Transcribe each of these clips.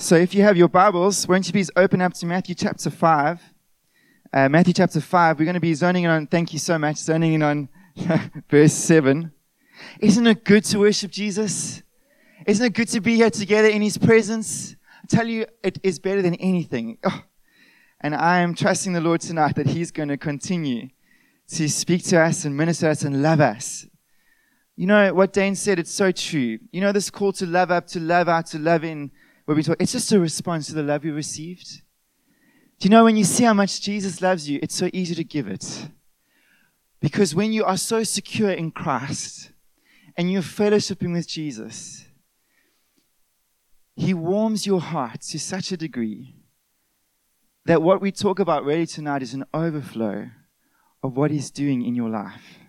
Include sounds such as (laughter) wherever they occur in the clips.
So if you have your Bibles, won't you please open up to Matthew chapter 5. Uh, Matthew chapter 5, we're going to be zoning in on, thank you so much, zoning in on (laughs) verse 7. Isn't it good to worship Jesus? Isn't it good to be here together in His presence? I tell you, it is better than anything. Oh, and I am trusting the Lord tonight that He's going to continue to speak to us and minister us and love us. You know what Dane said, it's so true. You know this call to love up, to love out, to love in, where we talk, it's just a response to the love we received. Do you know when you see how much Jesus loves you, it's so easy to give it. Because when you are so secure in Christ and you're fellowshipping with Jesus, He warms your heart to such a degree that what we talk about really tonight is an overflow of what He's doing in your life.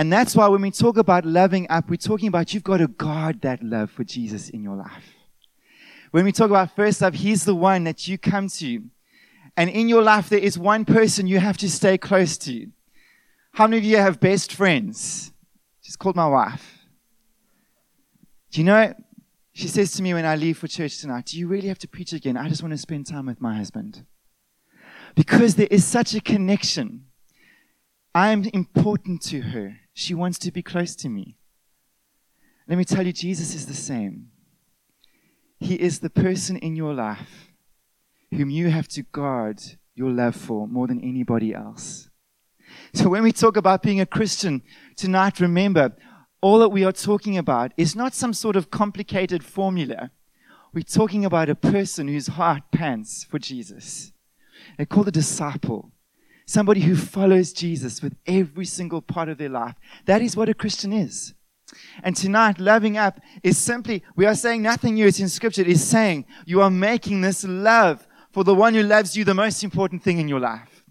And that's why when we talk about loving up, we're talking about you've got to guard that love for Jesus in your life. When we talk about first love, He's the one that you come to. And in your life, there is one person you have to stay close to. How many of you have best friends? She's called my wife. Do you know, she says to me when I leave for church tonight, Do you really have to preach again? I just want to spend time with my husband. Because there is such a connection. I am important to her. She wants to be close to me. Let me tell you, Jesus is the same. He is the person in your life whom you have to guard your love for more than anybody else. So when we talk about being a Christian tonight, remember, all that we are talking about is not some sort of complicated formula. We're talking about a person whose heart pants for Jesus. They call the disciple. Somebody who follows Jesus with every single part of their life. That is what a Christian is. And tonight, loving up is simply, we are saying nothing new. It's in scripture. It is saying you are making this love for the one who loves you the most important thing in your life.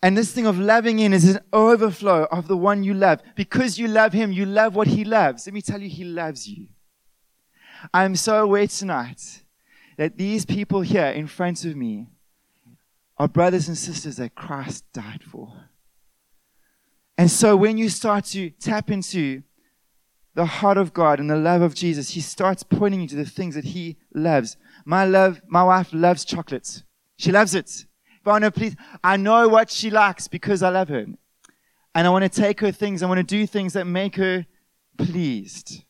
And this thing of loving in is an overflow of the one you love. Because you love him, you love what he loves. Let me tell you, he loves you. I am so aware tonight that these people here in front of me are brothers and sisters that Christ died for. And so when you start to tap into the heart of God and the love of Jesus, He starts pointing you to the things that He loves. My love, my wife loves chocolates. She loves it. If I please, I know what she likes because I love her. And I want to take her things, I want to do things that make her pleased.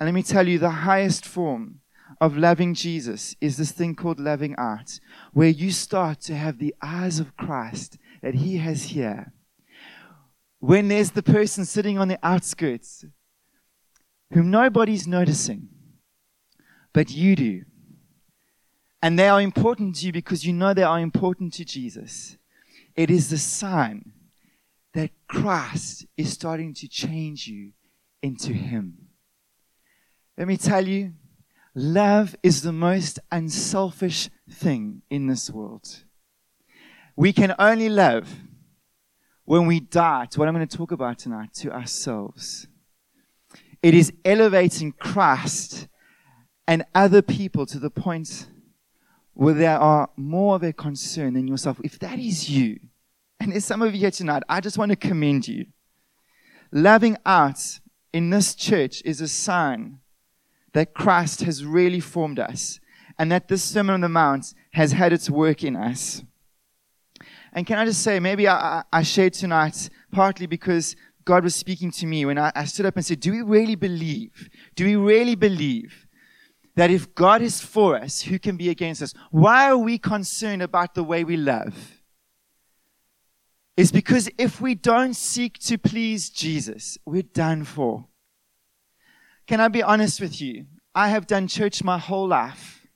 And let me tell you, the highest form of loving Jesus is this thing called loving art, where you start to have the eyes of Christ that He has here when there's the person sitting on the outskirts whom nobody's noticing, but you do. And they are important to you because you know they are important to Jesus. It is the sign that Christ is starting to change you into Him. Let me tell you, love is the most unselfish thing in this world. We can only love when we die to what I'm going to talk about tonight, to ourselves. It is elevating Christ and other people to the point where they are more of a concern than yourself. If that is you, and there's some of you here tonight, I just want to commend you. Loving out in this church is a sign that Christ has really formed us and that this Sermon on the Mount has had its work in us. And can I just say, maybe I, I shared tonight partly because God was speaking to me when I, I stood up and said, Do we really believe? Do we really believe that if God is for us, who can be against us? Why are we concerned about the way we love? It's because if we don't seek to please Jesus, we're done for. Can I be honest with you? I have done church my whole life.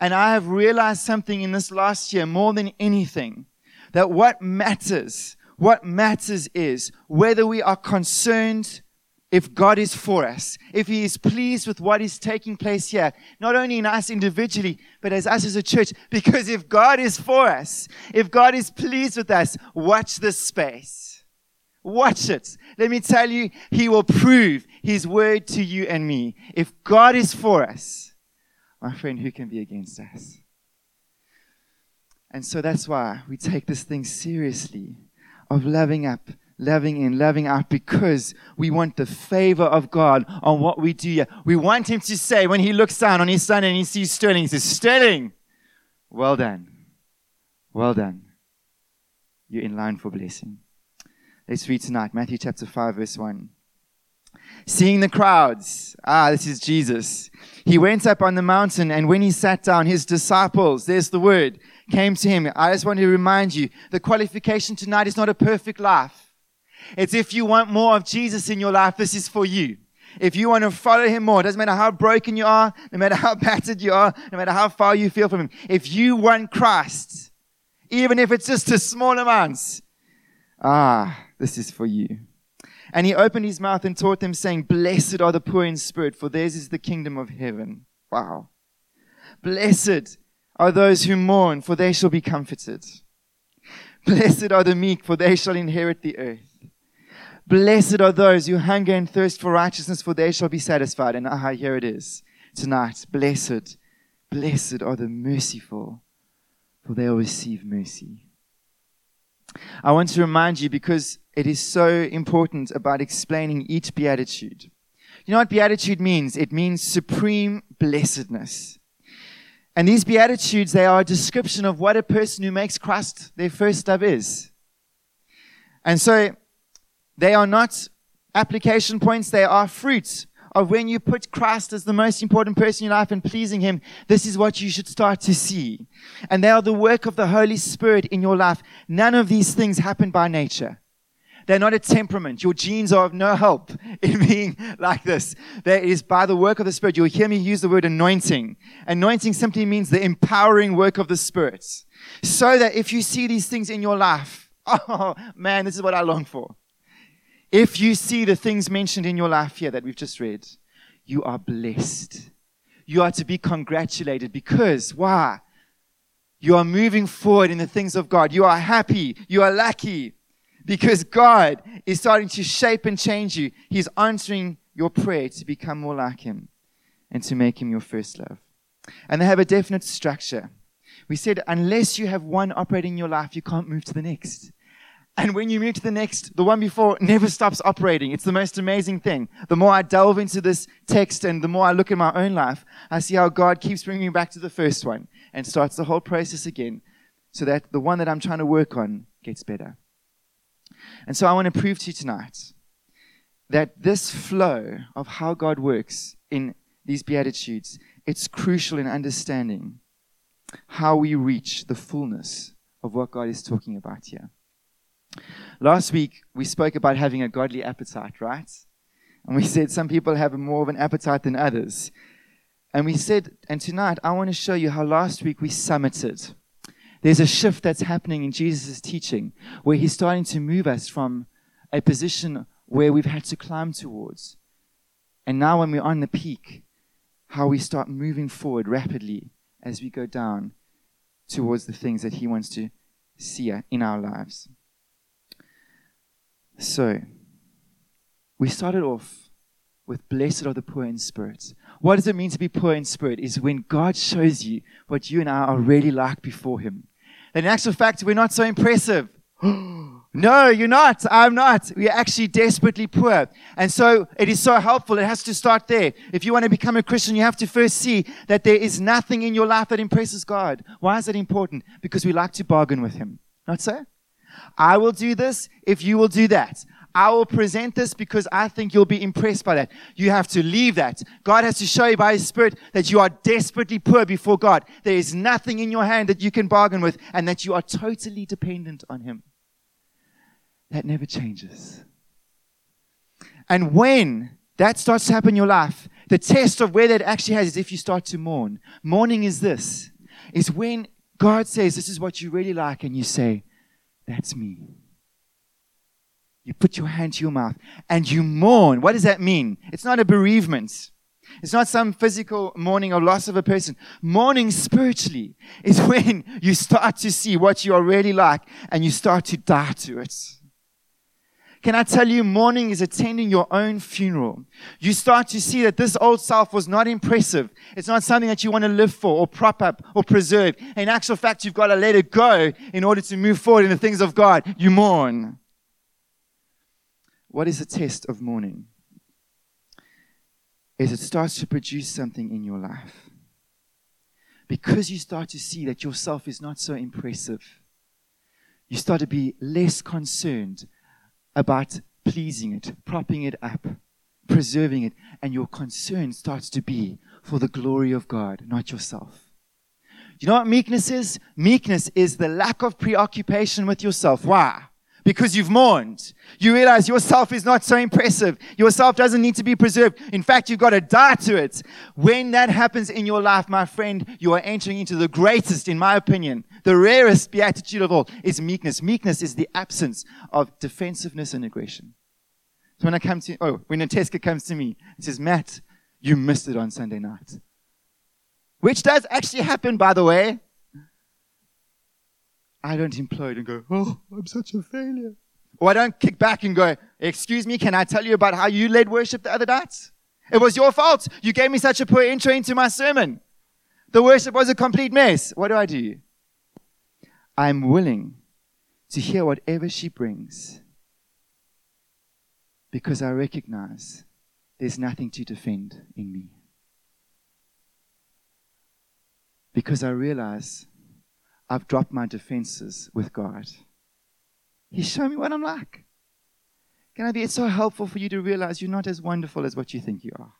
And I have realized something in this last year more than anything that what matters, what matters is whether we are concerned if God is for us, if He is pleased with what is taking place here, not only in us individually, but as us as a church. Because if God is for us, if God is pleased with us, watch this space. Watch it. Let me tell you, He will prove His word to you and me. If God is for us, my friend, who can be against us? And so that's why we take this thing seriously of loving up, loving in, loving out because we want the favor of God on what we do. We want Him to say, when He looks down on His son and He sees Sterling, He says, Sterling, well done. Well done. You're in line for blessing. Let's read tonight, Matthew chapter 5, verse 1. Seeing the crowds, ah, this is Jesus. He went up on the mountain, and when he sat down, his disciples, there's the word, came to him. I just want to remind you the qualification tonight is not a perfect life. It's if you want more of Jesus in your life, this is for you. If you want to follow him more, doesn't matter how broken you are, no matter how (laughs) battered you are, no matter how far you feel from him. If you want Christ, even if it's just a small amount, ah, this is for you. And he opened his mouth and taught them, saying, Blessed are the poor in spirit, for theirs is the kingdom of heaven. Wow. Blessed are those who mourn, for they shall be comforted. Blessed are the meek, for they shall inherit the earth. Blessed are those who hunger and thirst for righteousness, for they shall be satisfied. And ah, here it is tonight. Blessed, blessed are the merciful, for they will receive mercy. I want to remind you because it is so important about explaining each beatitude. You know what beatitude means? It means supreme blessedness. And these beatitudes, they are a description of what a person who makes Christ their first love is. And so they are not application points, they are fruits of when you put Christ as the most important person in your life and pleasing Him, this is what you should start to see. And they are the work of the Holy Spirit in your life. None of these things happen by nature. They're not a temperament. Your genes are of no help (laughs) in being like this. There is by the work of the Spirit. You'll hear me use the word anointing. Anointing simply means the empowering work of the Spirit. So that if you see these things in your life, (laughs) oh man, this is what I long for. If you see the things mentioned in your life here that we've just read, you are blessed. You are to be congratulated because, why? You are moving forward in the things of God. You are happy. You are lucky because God is starting to shape and change you. He's answering your prayer to become more like Him and to make Him your first love. And they have a definite structure. We said, unless you have one operating in your life, you can't move to the next. And when you move to the next, the one before never stops operating. It's the most amazing thing. The more I delve into this text and the more I look at my own life, I see how God keeps bringing me back to the first one and starts the whole process again so that the one that I'm trying to work on gets better. And so I want to prove to you tonight that this flow of how God works in these Beatitudes, it's crucial in understanding how we reach the fullness of what God is talking about here. Last week, we spoke about having a godly appetite, right? And we said some people have more of an appetite than others. And we said, and tonight, I want to show you how last week we summited there's a shift that's happening in Jesus' teaching where he's starting to move us from a position where we've had to climb towards. And now, when we're on the peak, how we start moving forward rapidly as we go down towards the things that he wants to see in our lives. So, we started off with blessed are the poor in spirit. What does it mean to be poor in spirit? Is when God shows you what you and I are really like before Him. And in actual fact, we're not so impressive. (gasps) no, you're not. I'm not. We're actually desperately poor. And so it is so helpful. It has to start there. If you want to become a Christian, you have to first see that there is nothing in your life that impresses God. Why is that important? Because we like to bargain with Him. Not so? I will do this if you will do that. I will present this because I think you'll be impressed by that. You have to leave that. God has to show you by His Spirit that you are desperately poor before God. There is nothing in your hand that you can bargain with and that you are totally dependent on Him. That never changes. And when that starts to happen in your life, the test of where that actually has is if you start to mourn. Mourning is this, is when God says, this is what you really like, and you say, that's me. You put your hand to your mouth and you mourn. What does that mean? It's not a bereavement. It's not some physical mourning or loss of a person. Mourning spiritually is (laughs) when you start to see what you are really like and you start to die to it. Can I tell you, mourning is attending your own funeral. You start to see that this old self was not impressive. It's not something that you want to live for or prop up or preserve. In actual fact, you've got to let it go in order to move forward in the things of God. You mourn. what is the test of mourning? Is it starts to produce something in your life. Because you start to see that yourself is not so impressive, you start to be less concerned about pleasing it, propping it up, preserving it, and your concern starts to be for the glory of God, not yourself. You know what meekness is? Meekness is the lack of preoccupation with yourself. Why? Because you've mourned. You realize yourself is not so impressive. Yourself doesn't need to be preserved. In fact, you've got to die to it. When that happens in your life, my friend, you are entering into the greatest, in my opinion, the rarest beatitude of all is meekness. Meekness is the absence of defensiveness and aggression. So when I come to, oh, when Nateska comes to me and says, Matt, you missed it on Sunday night. Which does actually happen, by the way. I don't implode and go, oh, I'm such a failure. Or I don't kick back and go, excuse me, can I tell you about how you led worship the other night? It was your fault. You gave me such a poor intro into my sermon. The worship was a complete mess. What do I do? I'm willing to hear whatever she brings because I recognize there's nothing to defend in me. Because I realize I've dropped my defenses with God. He's shown me what I'm like. Can I be? It's so helpful for you to realize you're not as wonderful as what you think you are.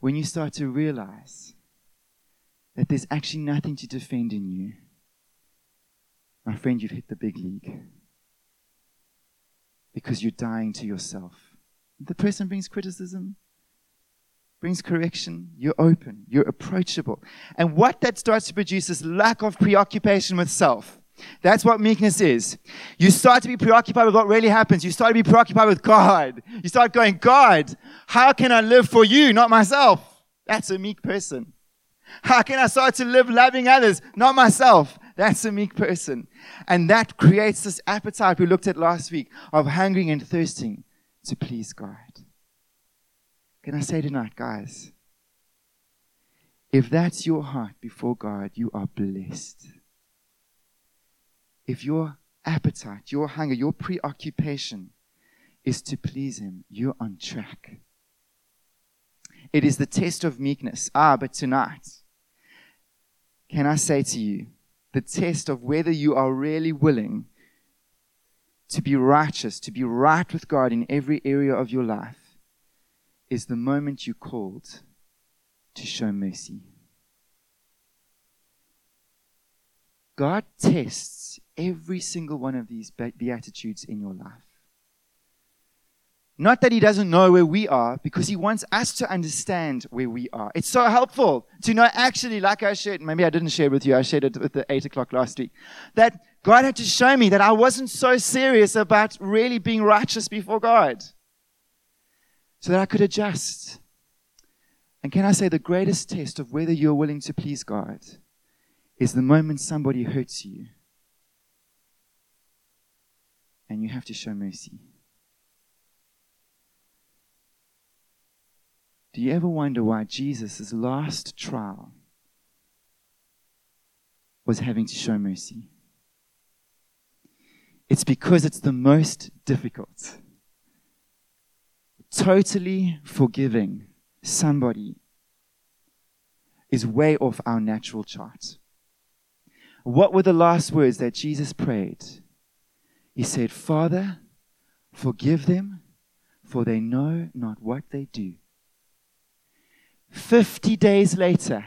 When you start to realize that there's actually nothing to defend in you, my friend, you've hit the big league because you're dying to yourself. The person brings criticism, brings correction. You're open, you're approachable. And what that starts to produce is lack of preoccupation with self. That's what meekness is. You start to be preoccupied with what really happens. You start to be preoccupied with God. You start going, God, how can I live for you, not myself? That's a meek person. How can I start to live loving others, not myself? That's a meek person. And that creates this appetite we looked at last week of hungering and thirsting to please God. Can I say tonight, guys? If that's your heart before God, you are blessed. If your appetite, your hunger, your preoccupation is to please Him, you're on track. It is the test of meekness. Ah, but tonight, can I say to you, the test of whether you are really willing to be righteous, to be right with God in every area of your life, is the moment you called to show mercy. God tests every single one of these beatitudes in your life. Not that he doesn't know where we are, because he wants us to understand where we are. It's so helpful to know actually, like I shared, maybe I didn't share with you, I shared it with the 8 o'clock last week, that God had to show me that I wasn't so serious about really being righteous before God. So that I could adjust. And can I say the greatest test of whether you're willing to please God is the moment somebody hurts you and you have to show mercy. Do you ever wonder why Jesus' last trial was having to show mercy? It's because it's the most difficult. Totally forgiving somebody is way off our natural chart. What were the last words that Jesus prayed? He said, Father, forgive them, for they know not what they do. 50 days later,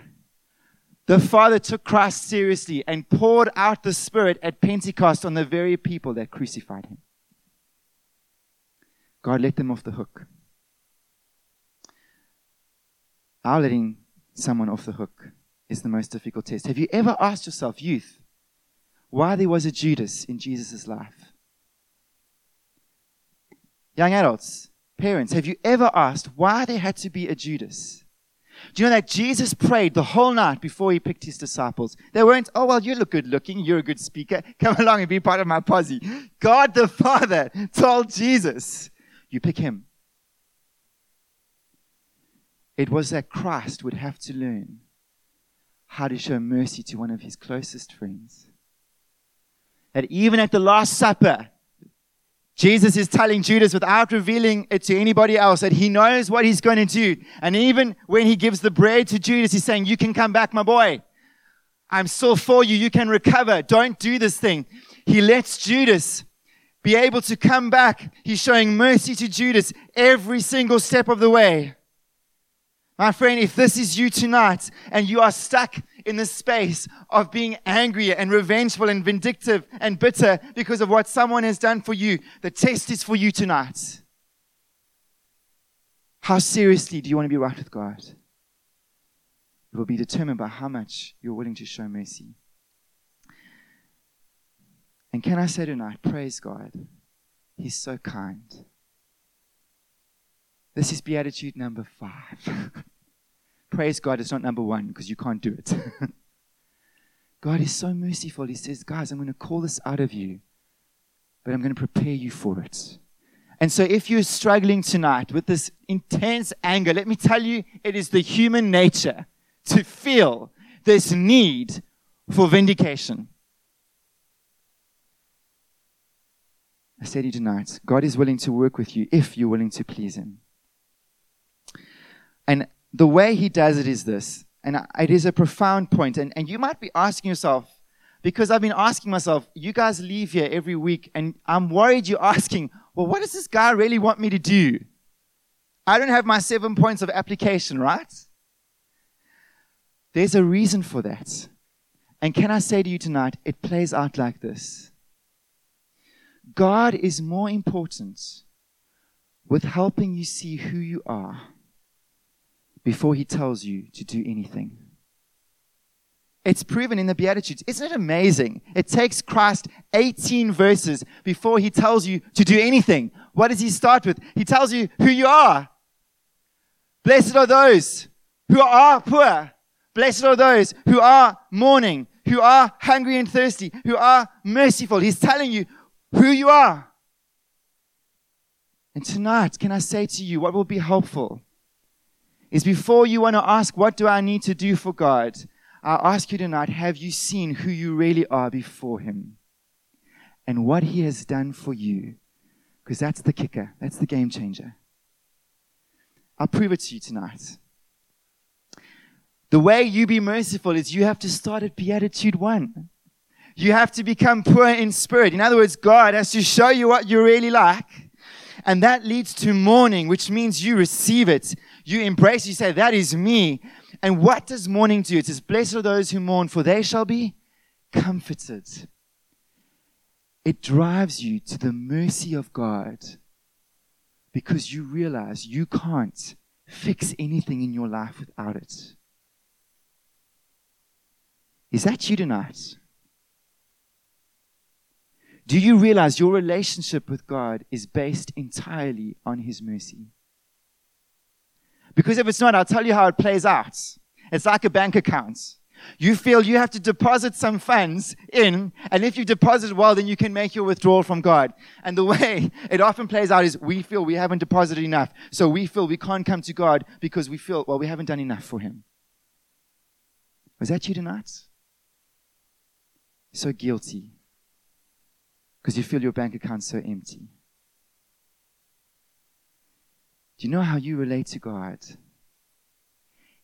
the Father took Christ seriously and poured out the Spirit at Pentecost on the very people that crucified him. God let them off the hook. Our letting someone off the hook is the most difficult test. Have you ever asked yourself, youth, why there was a Judas in Jesus' life? Young adults, parents, have you ever asked why there had to be a Judas? Do you know that Jesus prayed the whole night before he picked his disciples? They weren't, oh, well, you look good looking. You're a good speaker. Come (laughs) along and be part of my posse. God the Father told Jesus, you pick him. It was that Christ would have to learn how to show mercy to one of his closest friends. That even at the Last Supper, Jesus is telling Judas without revealing it to anybody else that he knows what he's going to do. And even when he gives the bread to Judas, he's saying, You can come back, my boy. I'm still for you. You can recover. Don't do this thing. He lets Judas be able to come back. He's showing mercy to Judas every single step of the way. My friend, if this is you tonight and you are stuck in the space of being angry and revengeful and vindictive and bitter because of what someone has done for you, the test is for you tonight. How seriously do you want to be right with God? It will be determined by how much you're willing to show mercy. And can I say tonight, praise God, He's so kind. This is Beatitude number five. (laughs) Praise God, it's not number one because you can't do it. (laughs) God is so merciful. He says, Guys, I'm going to call this out of you, but I'm going to prepare you for it. And so, if you're struggling tonight with this intense anger, let me tell you, it is the human nature to feel this need for vindication. I say to you tonight, God is willing to work with you if you're willing to please Him. And the way he does it is this, and it is a profound point. And, and you might be asking yourself, because I've been asking myself, you guys leave here every week, and I'm worried you're asking, well, what does this guy really want me to do? I don't have my seven points of application, right? There's a reason for that. And can I say to you tonight, it plays out like this God is more important with helping you see who you are before he tells you to do anything. It's proven in the Beatitudes. Isn't it amazing? It takes Christ 18 verses before he tells you to do anything. What does he start with? He tells you who you are. Blessed are those who are poor. Blessed are those who are mourning, who are hungry and thirsty, who are merciful. He's telling you who you are. And tonight, can I say to you what will be helpful? is before you want to ask, What do I need to do for God? I ask you tonight, have you seen who you really are before Him and what He has done for you? Because that's the kicker, that's the game changer. I'll prove it to you tonight. The way you be merciful is you have to start at Beatitude 1. You have to become poor in spirit. In other words, God has to show you what you're really like. And that leads to mourning, which means you receive it you embrace, you say, That is me. And what does mourning do? It says, Blessed are those who mourn, for they shall be comforted. It drives you to the mercy of God because you realize you can't fix anything in your life without it. Is that you tonight? Do you realize your relationship with God is based entirely on His mercy? Because if it's not, I'll tell you how it plays out. It's like a bank account. You feel you have to deposit some funds in, and if you deposit well, then you can make your withdrawal from God. And the way (laughs) it often plays out is we feel we haven't deposited enough. So we feel we can't come to God because we feel, well, we haven't done enough for Him. Was that you tonight? So guilty because you feel your bank account so empty. Do you know how you relate to God?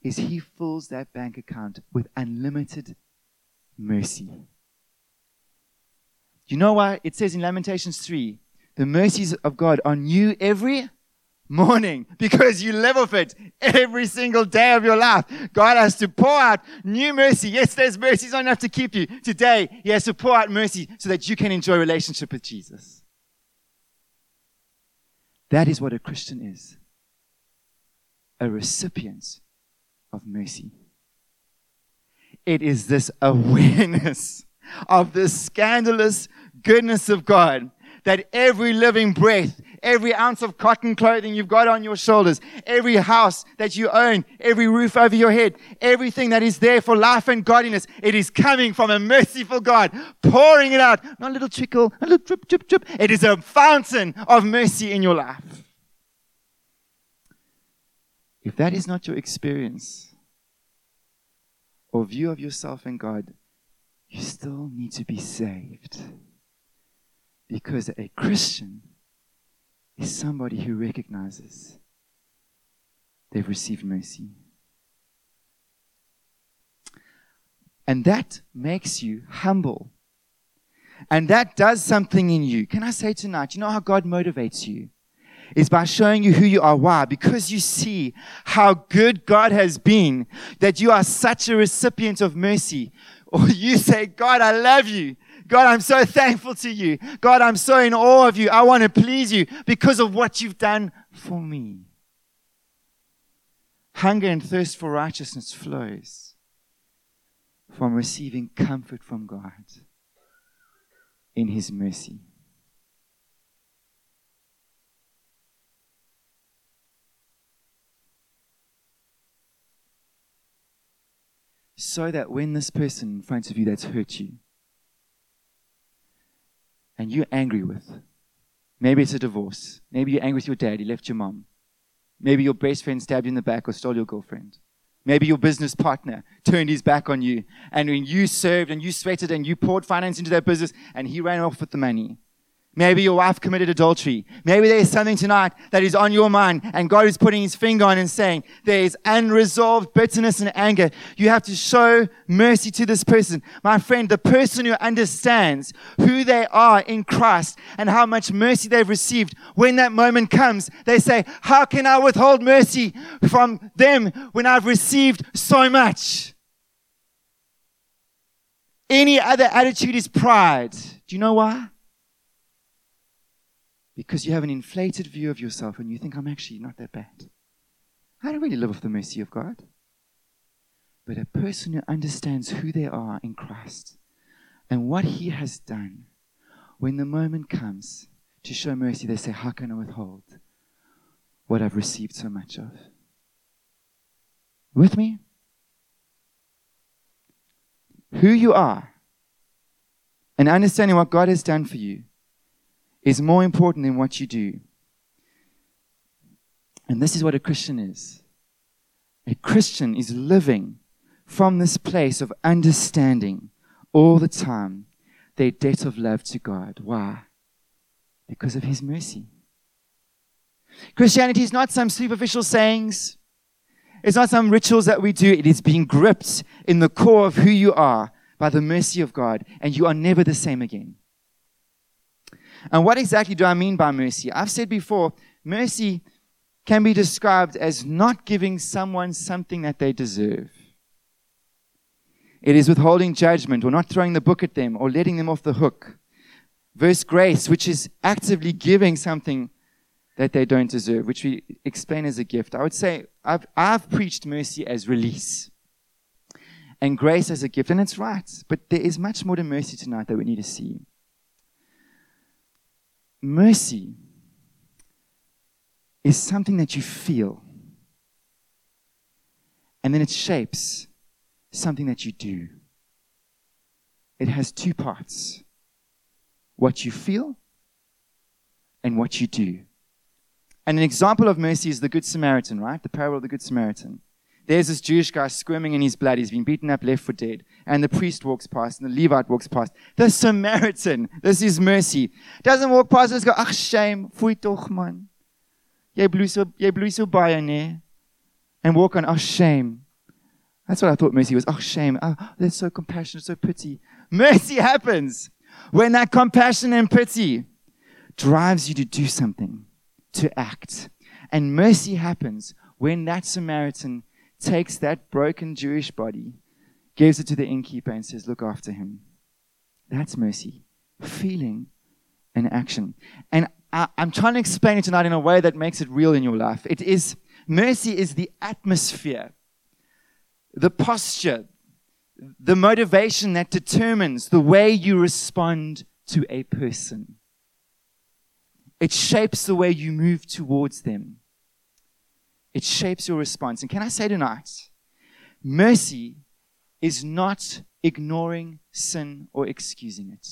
Is He fills that bank account with unlimited mercy. Do you know why it says in Lamentations 3 the mercies of God are new every morning because you live with it every single day of your life. God has to pour out new mercy. Yes, there's mercies on enough to keep you. Today, He has to pour out mercy so that you can enjoy relationship with Jesus. That is what a Christian is a recipient of mercy. It is this awareness of the scandalous goodness of God that every living breath, every ounce of cotton clothing you've got on your shoulders, every house that you own, every roof over your head, everything that is there for life and godliness, it is coming from a merciful God, pouring it out. Not a little trickle, a little drip, drip, drip. It is a fountain of mercy in your life. If that is not your experience or view of yourself and God, you still need to be saved. Because a Christian is somebody who recognizes they've received mercy. And that makes you humble. And that does something in you. Can I say tonight, you know how God motivates you? Is by showing you who you are. Why? Because you see how good God has been, that you are such a recipient of mercy. (laughs) Or you say, God, I love you. God, I'm so thankful to you. God, I'm so in awe of you. I want to please you because of what you've done for me. Hunger and thirst for righteousness flows from receiving comfort from God in His mercy. So that when this person in front of you that's hurt you, and you're angry with, maybe it's a divorce, maybe you're angry with your dad, he left your mom, maybe your best friend stabbed you in the back or stole your girlfriend, Maybe your business partner turned his back on you. And when you served and you sweated and you poured finance into that business and he ran off with the money. Maybe your wife committed adultery. Maybe there's something tonight that is on your mind and God is putting his finger on and saying, there is unresolved bitterness and anger. You have to show mercy to this person. My friend, the person who understands who they are in Christ and how much mercy they've received, when that moment comes, they say, how can I withhold mercy from them when I've received so much? Any other attitude is pride. Do you know why? Because you have an inflated view of yourself and you think, I'm actually not that bad. I don't really live off the mercy of God. But a person who understands who they are in Christ and what He has done, when the moment comes to show mercy, they say, How can I withhold what I've received so much of? With me? Who you are and understanding what God has done for you is more important than what you do. And this is what a Christian is a Christian is living from this place of understanding all the time their debt of love to God. Why? Because of His mercy. Christianity is not some superficial sayings. It's not some rituals that we do. It is being gripped in the core of who you are by the mercy of God, and you are never the same again. And what exactly do I mean by mercy? I've said before, mercy can be described as not giving someone something that they deserve. It is withholding judgment or not throwing the book at them or letting them off the hook. Verse grace, which is actively giving something that they don't deserve, which we explain as a gift. I would say I've, I've preached mercy as release and grace as a gift, and it's right. But there is much more to mercy tonight that we need to see mercy is something that you feel, and then it shapes something that you do. It has two parts what you feel and what you do. And an example of mercy is the Good Samaritan, right? The parable of the Good Samaritan. There's this Jewish guy squirming in his blood. He's been beaten up, left for dead. And the priest walks past, and the Levite walks past. The Samaritan, this is mercy, doesn't walk past and go, ach, shame, foei toch, man. Jy bloei so, jy bloei? And walk on, ach, shame. That's what I thought mercy was. Oh, shame. Oh, that's so compassionate, so pity. Mercy happens when that compassion and pity drives you to do something, to act. And mercy happens when that Samaritan takes that broken Jewish body, gives it to the innkeeper, and says, Look after him. That's mercy. Feeling and action. And I, am trying to explain it tonight in a way that makes it real in your life. It is mercy is the atmosphere, the posture, the motivation that determines the way you respond to a person. It shapes the way you move towards them. It shapes your response. And can I say tonight, mercy is not ignoring sin or excusing it.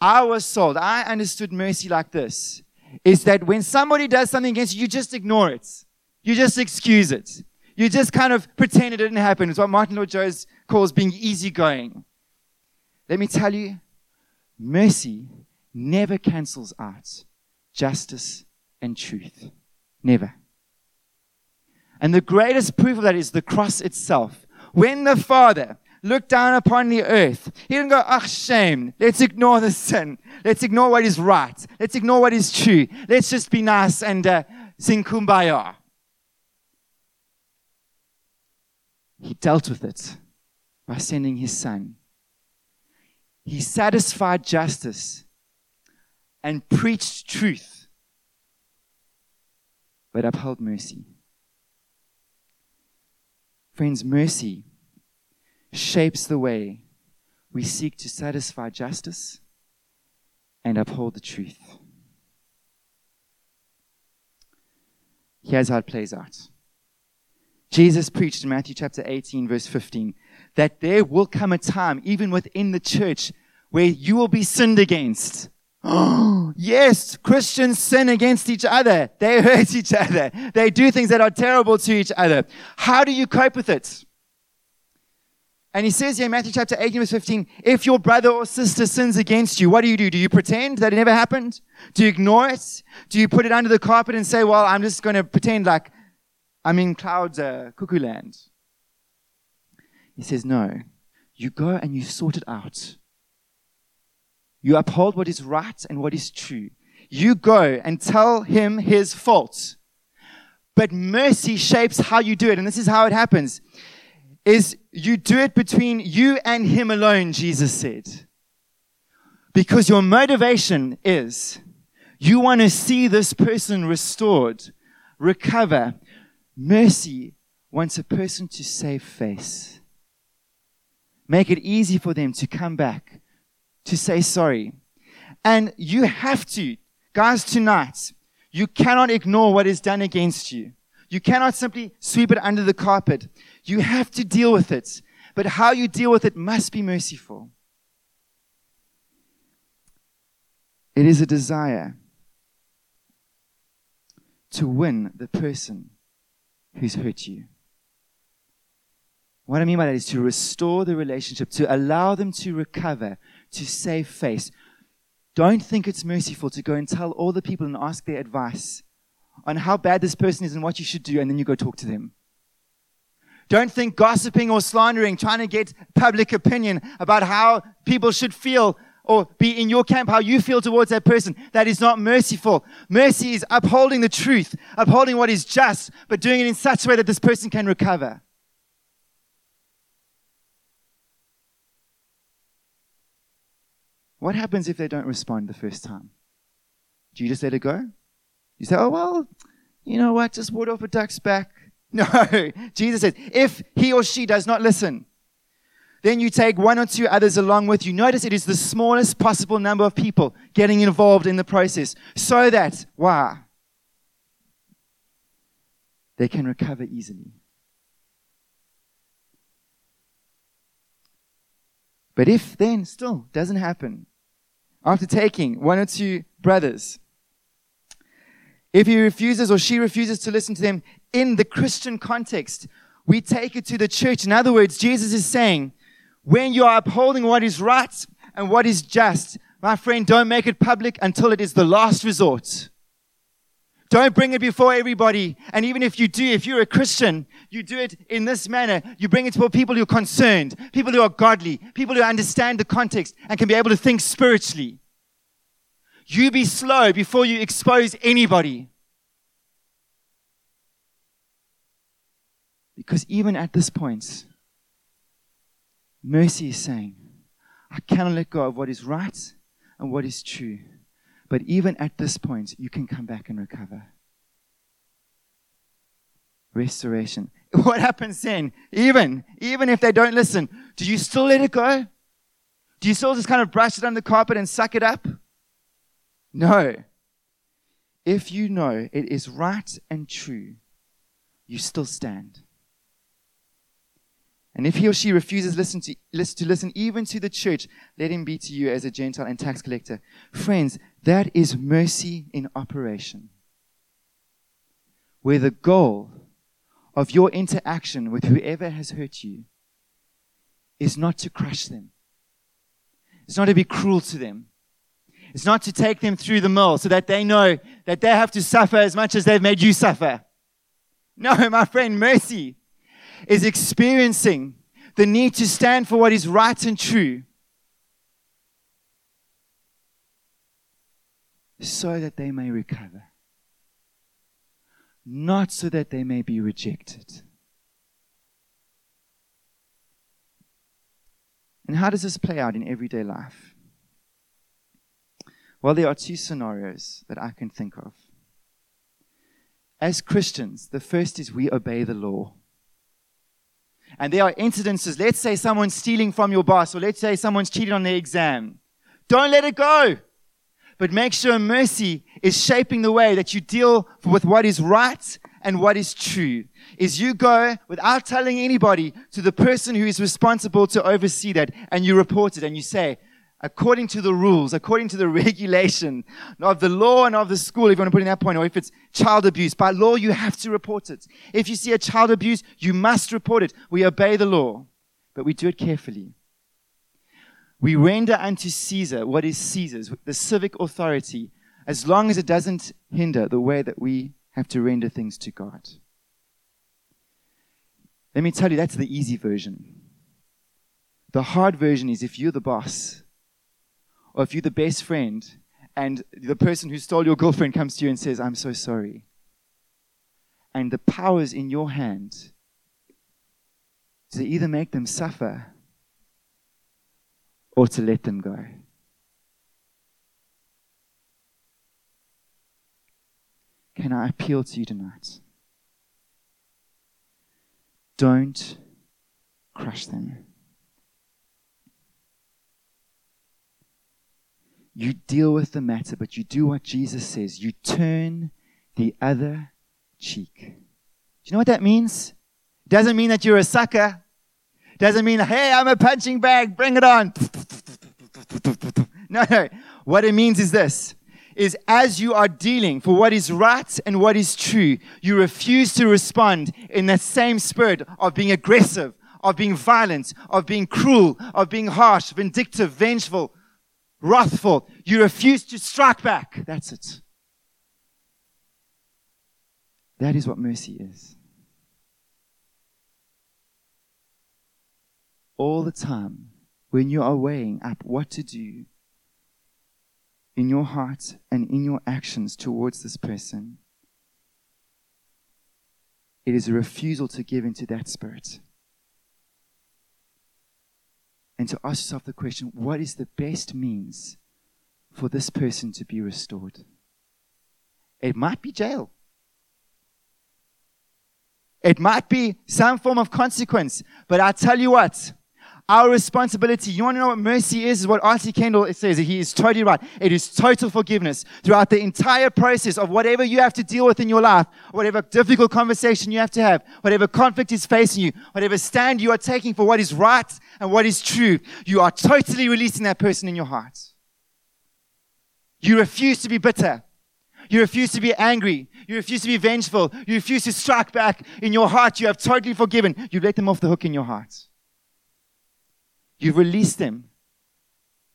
I was sold, I understood mercy like this is that when somebody does something against you, you just ignore it. You just excuse it. You just kind of pretend it didn't happen. It's what Martyn Lloyd-Jones calls being easygoing. Let me tell you, mercy never cancels out justice, and truth. Never. And the greatest proof of that is the cross itself. When the Father looked down upon the earth, he didn't go, ah, shame. Let's ignore the sin. Let's ignore what is right. Let's ignore what is true. Let's just be nice and uh, sing kumbaya. He dealt with it by sending his son. He satisfied justice and preached truth, but upheld mercy. Friends, mercy shapes the way we seek to satisfy justice and uphold the truth. Here's how it plays out. Jesus preached in Matthew chapter 18, verse 15, that there will come a time, even within the church, where you will be sinned against. Oh, (gasps) yes, Christians sin against each other. They (laughs) hurt each other. They do things that are terrible to each other. How do you cope with it? And he says here in Matthew chapter 18, verse 15, if your brother or sister sins against you, what do you do? Do you pretend that it never happened? Do you ignore it? Do you put it under the carpet and say, well, I'm just going to pretend like I'm in clouds, uh, cuckoo land? He says, no. You go and you sort it out. You uphold what is right and what is true. You go and tell him his faults. But mercy shapes how you do it. And this is how it happens is you do it between you and him alone, Jesus said. Because your motivation is you want to see this person restored, recover. Mercy wants a person to save face. Make it easy for them to come back, to say sorry. And you have to, guys, tonight, you cannot ignore what is done against you. You cannot simply sweep it under the carpet. You have to deal with it. But how you deal with it must be merciful. It is a desire to win the person who's hurt you. What I mean by that is to restore the relationship, to allow them to recover, to save face. Don't think it's merciful to go and tell all the people and ask their advice on how bad this person is and what you should do, and then you go talk to them. Don't think gossiping or slandering, trying to get public opinion about how people should feel or be in your camp, how you feel towards that person. That is not merciful. Mercy is upholding the truth, upholding what is just, but doing it in such a way that this person can recover. What happens if they don't respond the first time? Do you just let it go? You say, oh, well, you know what? Just water off a duck's back. (laughs) No, Jesus says, if he or she does not listen, then you take one or two others along with you. Notice it is the smallest possible number of people getting involved in the process so that, why? They can recover easily. But if then still doesn't happen, after taking one or two brothers, if he refuses or she refuses to listen to them, in the Christian context, we take it to the church. In other words, Jesus is saying, when you are upholding what is right and what is just, my friend, don't make it public until it is the last resort. Don't bring it before everybody. And even if you do, if you're a Christian, you do it in this manner. You bring it before people who are concerned, people who are godly, people who understand the context and can be able to think spiritually. You be slow before you expose anybody. Because even at this point, mercy is saying, I cannot let go of what is right and what is true. But even at this point, you can come back and recover. Restoration. (laughs) What happens then? Even, even if they don't listen, do you still let it go? Do you still just kind of brush it under the carpet and suck it up? No. If you know it is right and true, you still stand. And if he or she refuses listen to, listen to listen even to the church, let him be to you as a Gentile and tax collector. Friends, that is mercy in operation. Where the goal of your interaction with whoever has hurt you is not to crush them. It's not to be cruel to them. It's not to take them through the mill so that they know that they have to suffer as much as they've made you suffer. No, my friend, mercy is experiencing the need to stand for what is right and true so that they may recover, not so that they may be rejected. And how does this play out in everyday life? Well, there are two scenarios that I can think of. As Christians, the first is we obey the law. And there are incidences, let's say someone's stealing from your boss, or let's say someone's cheating on their exam. Don't let it go. But make sure mercy is shaping the way that you deal with what is right and what is true. Is you go without telling anybody to the person who is responsible to oversee that and you report it and you say, according to the rules, according to the (laughs) regulation of the law and of the school, if you want to put in that point, or if it's child abuse, by law, you have to report it. If you see a child abuse, you must report it. We obey the law, but we do it carefully. We render unto Caesar what is Caesar's, the civic authority, as long as it doesn't hinder the way that we have to render things to God. Let me tell you, that's the easy version. The hard version is if you're the boss or if you're the best friend and the person who stole your girlfriend comes to you and says, I'm so sorry. And the power is in your hand to either make them suffer or to let them go. Can I appeal to you tonight? Don't crush them. You deal with the matter, but you do what Jesus says. You turn the other cheek. Do you know what that means? It doesn't mean that you're a sucker. It doesn't mean, hey, I'm a punching bag, bring it on. No, no. What it means is this is as you are dealing for what is right and what is true, you refuse to respond in that same spirit of being aggressive, of being violent, of being cruel, of being harsh, vindictive, vengeful, wrathful. You refuse to strike back. That's it. That is what mercy is. All the time, when you are weighing up what to do in your heart and in your actions towards this person, it is a refusal to give into that spirit and to ask yourself the question what is the best means for this person to be restored? It might be jail. It might be some form of consequence. But I tell you what, our responsibility. You want to know what mercy is? Is what R.T. Kendall says. He is totally right. It is total forgiveness throughout the entire process of whatever you have to deal with in your life, whatever difficult conversation you have to have, whatever conflict is facing you, whatever stand you are taking for what is right and what is true. You are totally releasing that person in your heart. You refuse to be bitter. You refuse to be angry. You refuse to be vengeful. You refuse to strike back in your heart. You have totally forgiven. You let them off the hook in your heart. You release them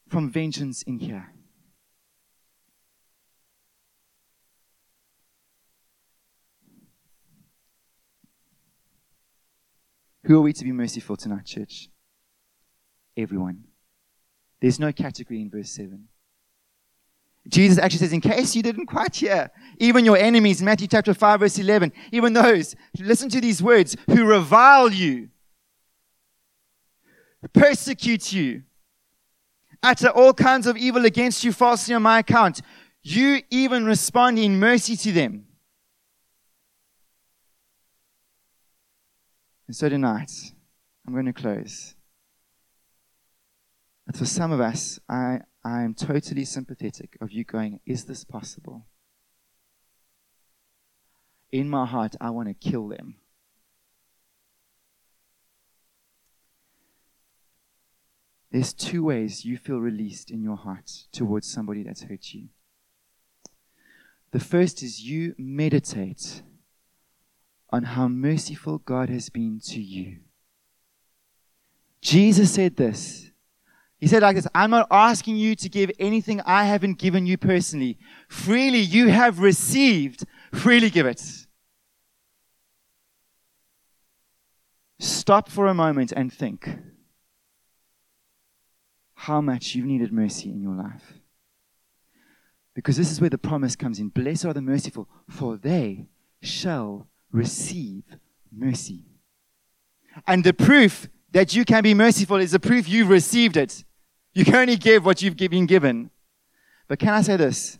from vengeance in here. Who are we to be merciful tonight, church? Everyone. There's no category in verse 7. Jesus actually says, in case you didn't quite hear, even your enemies, Matthew chapter 5, verse 11, even those, listen to these words, who revile you, persecute you, utter all kinds of evil against you falsely on my account, you even respond in mercy to them. And so tonight, I'm going to close. But for some of us, I, I am totally sympathetic of you going, Is this possible? In my heart, I want to kill them. There's two ways you feel released in your heart towards somebody that's hurt you. The first is you meditate on how merciful God has been to you. Jesus said this He said like this, I'm not asking you to give anything I haven't given you personally. Freely you have received, freely give it. Stop for a moment and think how much you've needed mercy in your life. Because this is where the promise comes in. Blessed are the merciful, for they shall receive mercy. And the proof that you can be merciful is the proof you've received it. You can only give what you've been given. But can I say this?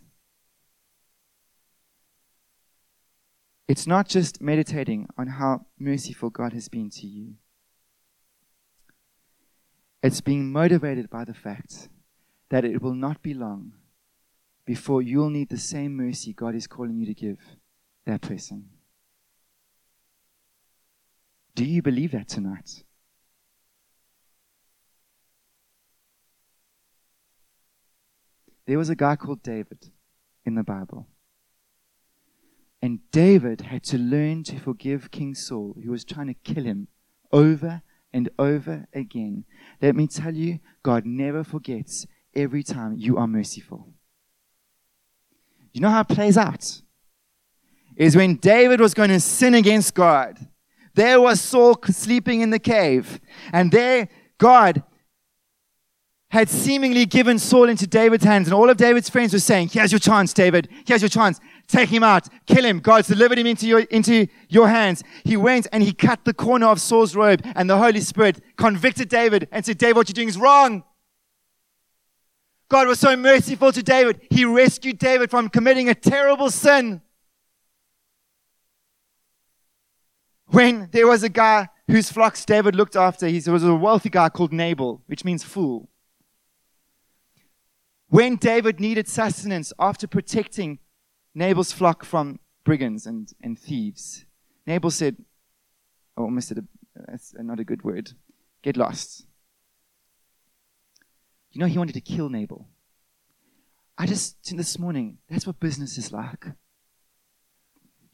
It's not just meditating on how merciful God has been to you. It's being motivated by the fact that it will not be long before you'll need the same mercy God is calling you to give that person. Do you believe that tonight? There was a guy called David in the Bible. And David had to learn to forgive King Saul, who was trying to kill him over and over again. Let me tell you, God never forgets every time you are merciful. You know how it plays out? Is when David was going to sin against God. There was Saul sleeping in the cave. And there, God had seemingly given Saul into David's hands, and all of David's friends were saying, Here's your chance, David. Here's your chance. Take him out. Kill him. God's delivered him into your, into your hands. He went and he cut the corner of Saul's robe, and the Holy Spirit convicted David and said, David, what you're doing is wrong. God was so merciful to David. He rescued David from committing a terrible sin. When there was a guy whose flocks David looked after, he was a wealthy guy called Nabal, which means fool. When David needed sustenance after protecting Nabal's flock from brigands and, and thieves, Nabal said, oh, almost said a, that's not a good word, get lost. You know, he wanted to kill Nabal. I just, this morning, that's what business is like.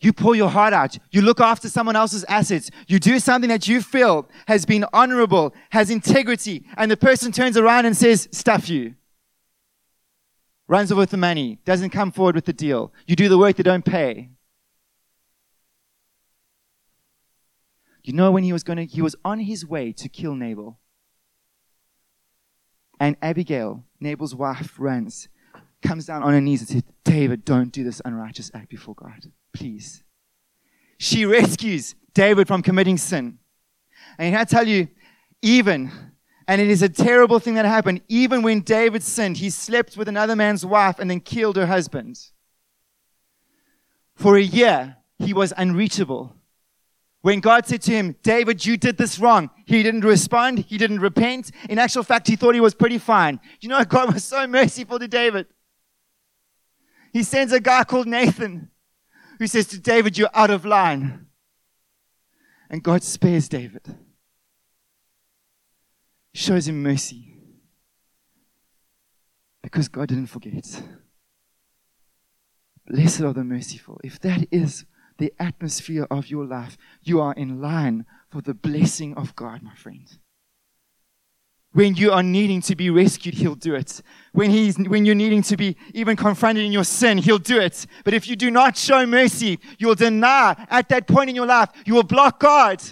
You pour your heart out. You look after someone else's assets. You do something that you feel has been honorable, has integrity, and the person turns around and says, stuff you runs off with the money, doesn't come forward with the deal. You do the work, they don't pay. You know when he was going to, he was on his way to kill Nabal. And Abigail, Nabal's wife, runs, comes down on her knees and says, David, don't do this unrighteous act before God. Please. She rescues David from committing sin. And I tell you, even and it is a terrible thing that happened. Even when David sinned, he slept with another man's wife and then killed her husband. For a year, he was unreachable. When God said to him, David, you did this wrong, he didn't respond. He didn't repent. In actual fact, he thought he was pretty fine. You know, (laughs) God was so merciful to David. He sends a guy called Nathan who says to David, You're out of line. And God spares David shows him mercy. Because God didn't forget. Blessed are the merciful. If that is the atmosphere of your life, you are in line for the blessing of God, my friend. When you are needing to be rescued, He'll do it. When, he's, when you're needing to be even confronted in your sin, He'll do it. But if you do not show mercy, you will deny at that point in your life, you will block God.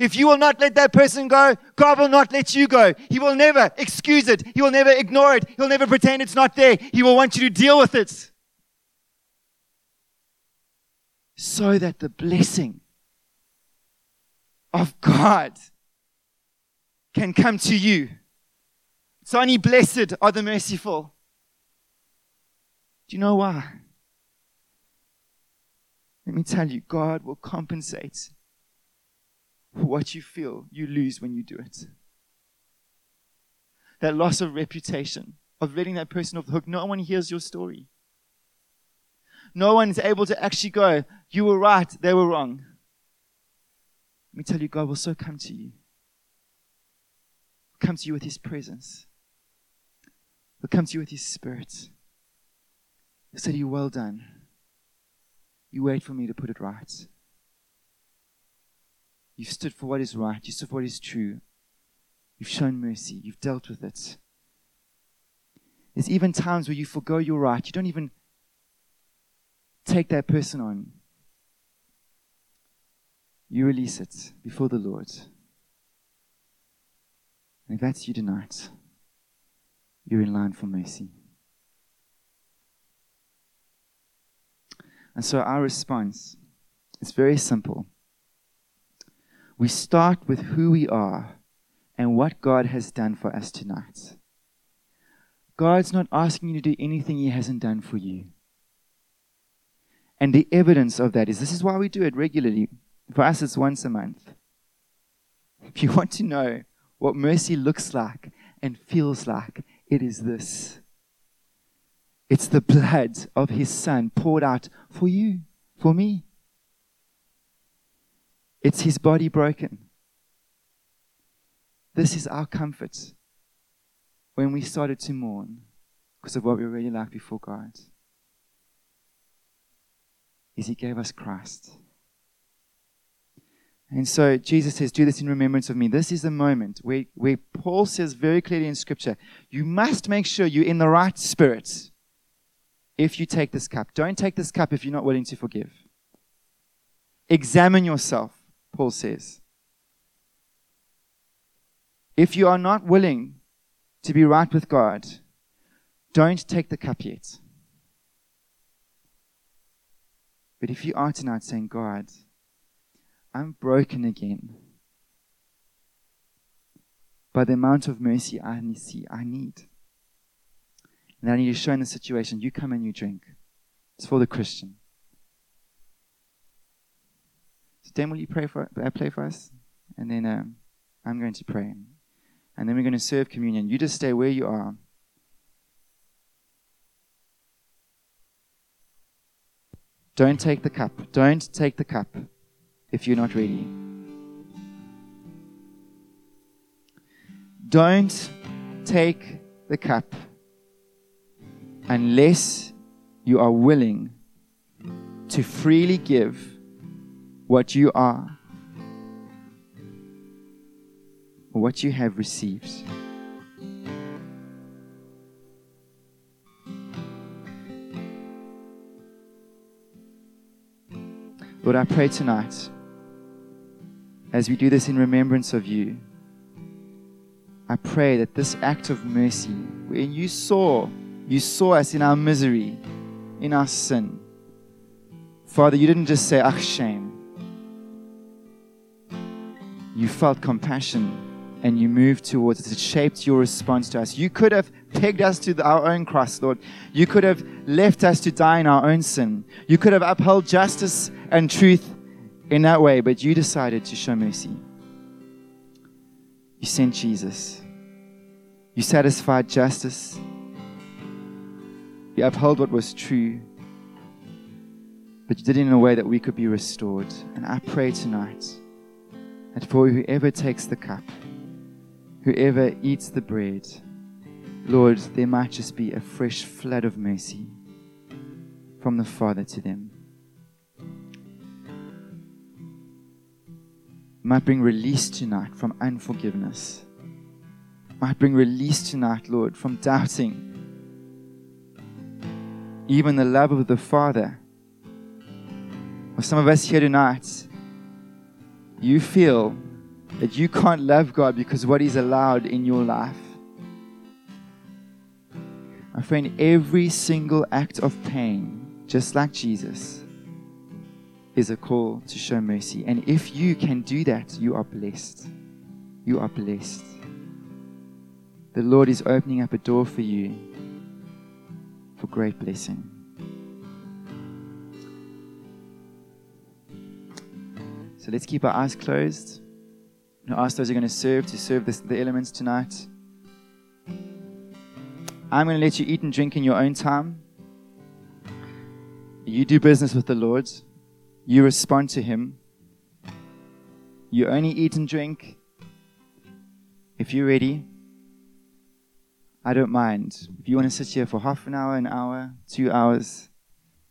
If you will not let that person go, God will not let you go. He will never excuse it. He will never ignore it. He'll never pretend it's not there. He will want you to deal with it. So that the blessing of God can come to you. So only blessed are the merciful. Do you know why? Let me tell you, God will compensate what you feel you lose when you do it. That loss of reputation, of letting that person off the hook. No one hears your story. No one is able to actually go, You were right, they were wrong. Let me tell you, God will so come to you. Come to you with His presence. He'll come to you with His Spirit. He'll say to you, Well done. You wait for me to put it right. You've stood for what is right. You've stood for what is true. You've shown mercy. You've dealt with it. There's even times where you forego your right. You don't even take that person on. You release it before the Lord. And if that's you tonight, you're in line for mercy. And so our response is very simple. We start with who we are and what God has done for us tonight. God's not asking you to do anything He hasn't done for you. And the evidence of that is this is why we do it regularly. For us, it's once a month. If you want to know what mercy looks like and feels like, it is this it's the blood of His Son poured out for you, for me. It's His body broken. This is our comfort when we started to mourn because of what we really like before God. Is He gave us Christ. And so Jesus says, Do this in remembrance of me. This is the moment where, where Paul says very clearly in Scripture, you must make sure you're in the right spirit if you take this cup. Don't take this cup if you're not willing to forgive. Examine yourself, Paul says. If you are not willing to be right with God, don't take the cup yet. But if you are tonight saying, God, I'm broken again by the amount of mercy I see, I need. And I need to show in the situation, you come and you drink. It's for the Christian. So, Dan, will you pray for, uh, play for us? And then um, I'm going to pray. And then we're going to serve communion. You just stay where you are. Don't take the cup. Don't take the cup if you're not ready. Don't take the cup unless you are willing to freely give what you are or what you have received. Lord, I pray tonight, as we do this in remembrance of you, I pray that this act of mercy, when you saw you saw us in our misery, in our sin. Father, you didn't just say, ah, shame. You felt compassion and you moved towards us. It shaped your response to us. You could have pegged us to the, our own cross, Lord. You could have left us to die in our own sin. You could have upheld justice and truth in that way, but you decided to show mercy. You sent Jesus. You satisfied justice you upheld what was true, but you did it in a way that we could be restored. And I pray tonight that for whoever takes the cup, whoever eats the bread, Lord, there might just be a fresh flood of mercy from the Father to them. Might bring release tonight from unforgiveness. Might bring release tonight, Lord, from doubting even the love of the Father. For some of us here tonight, you feel that you can't love God because what He's allowed in your life. My friend, every single act of pain, just like Jesus, is a call to show mercy. And if you can do that, you are blessed. You are blessed. The Lord is opening up a door for you for great blessing. So let's keep our eyes closed. And ask those who are going to serve to serve this, the elements tonight. I'm going to let you eat and drink in your own time. You do business with the Lord. You respond to Him. You only eat and drink if you're ready. I don't mind. If you want to sit here for half an hour, an hour, two hours,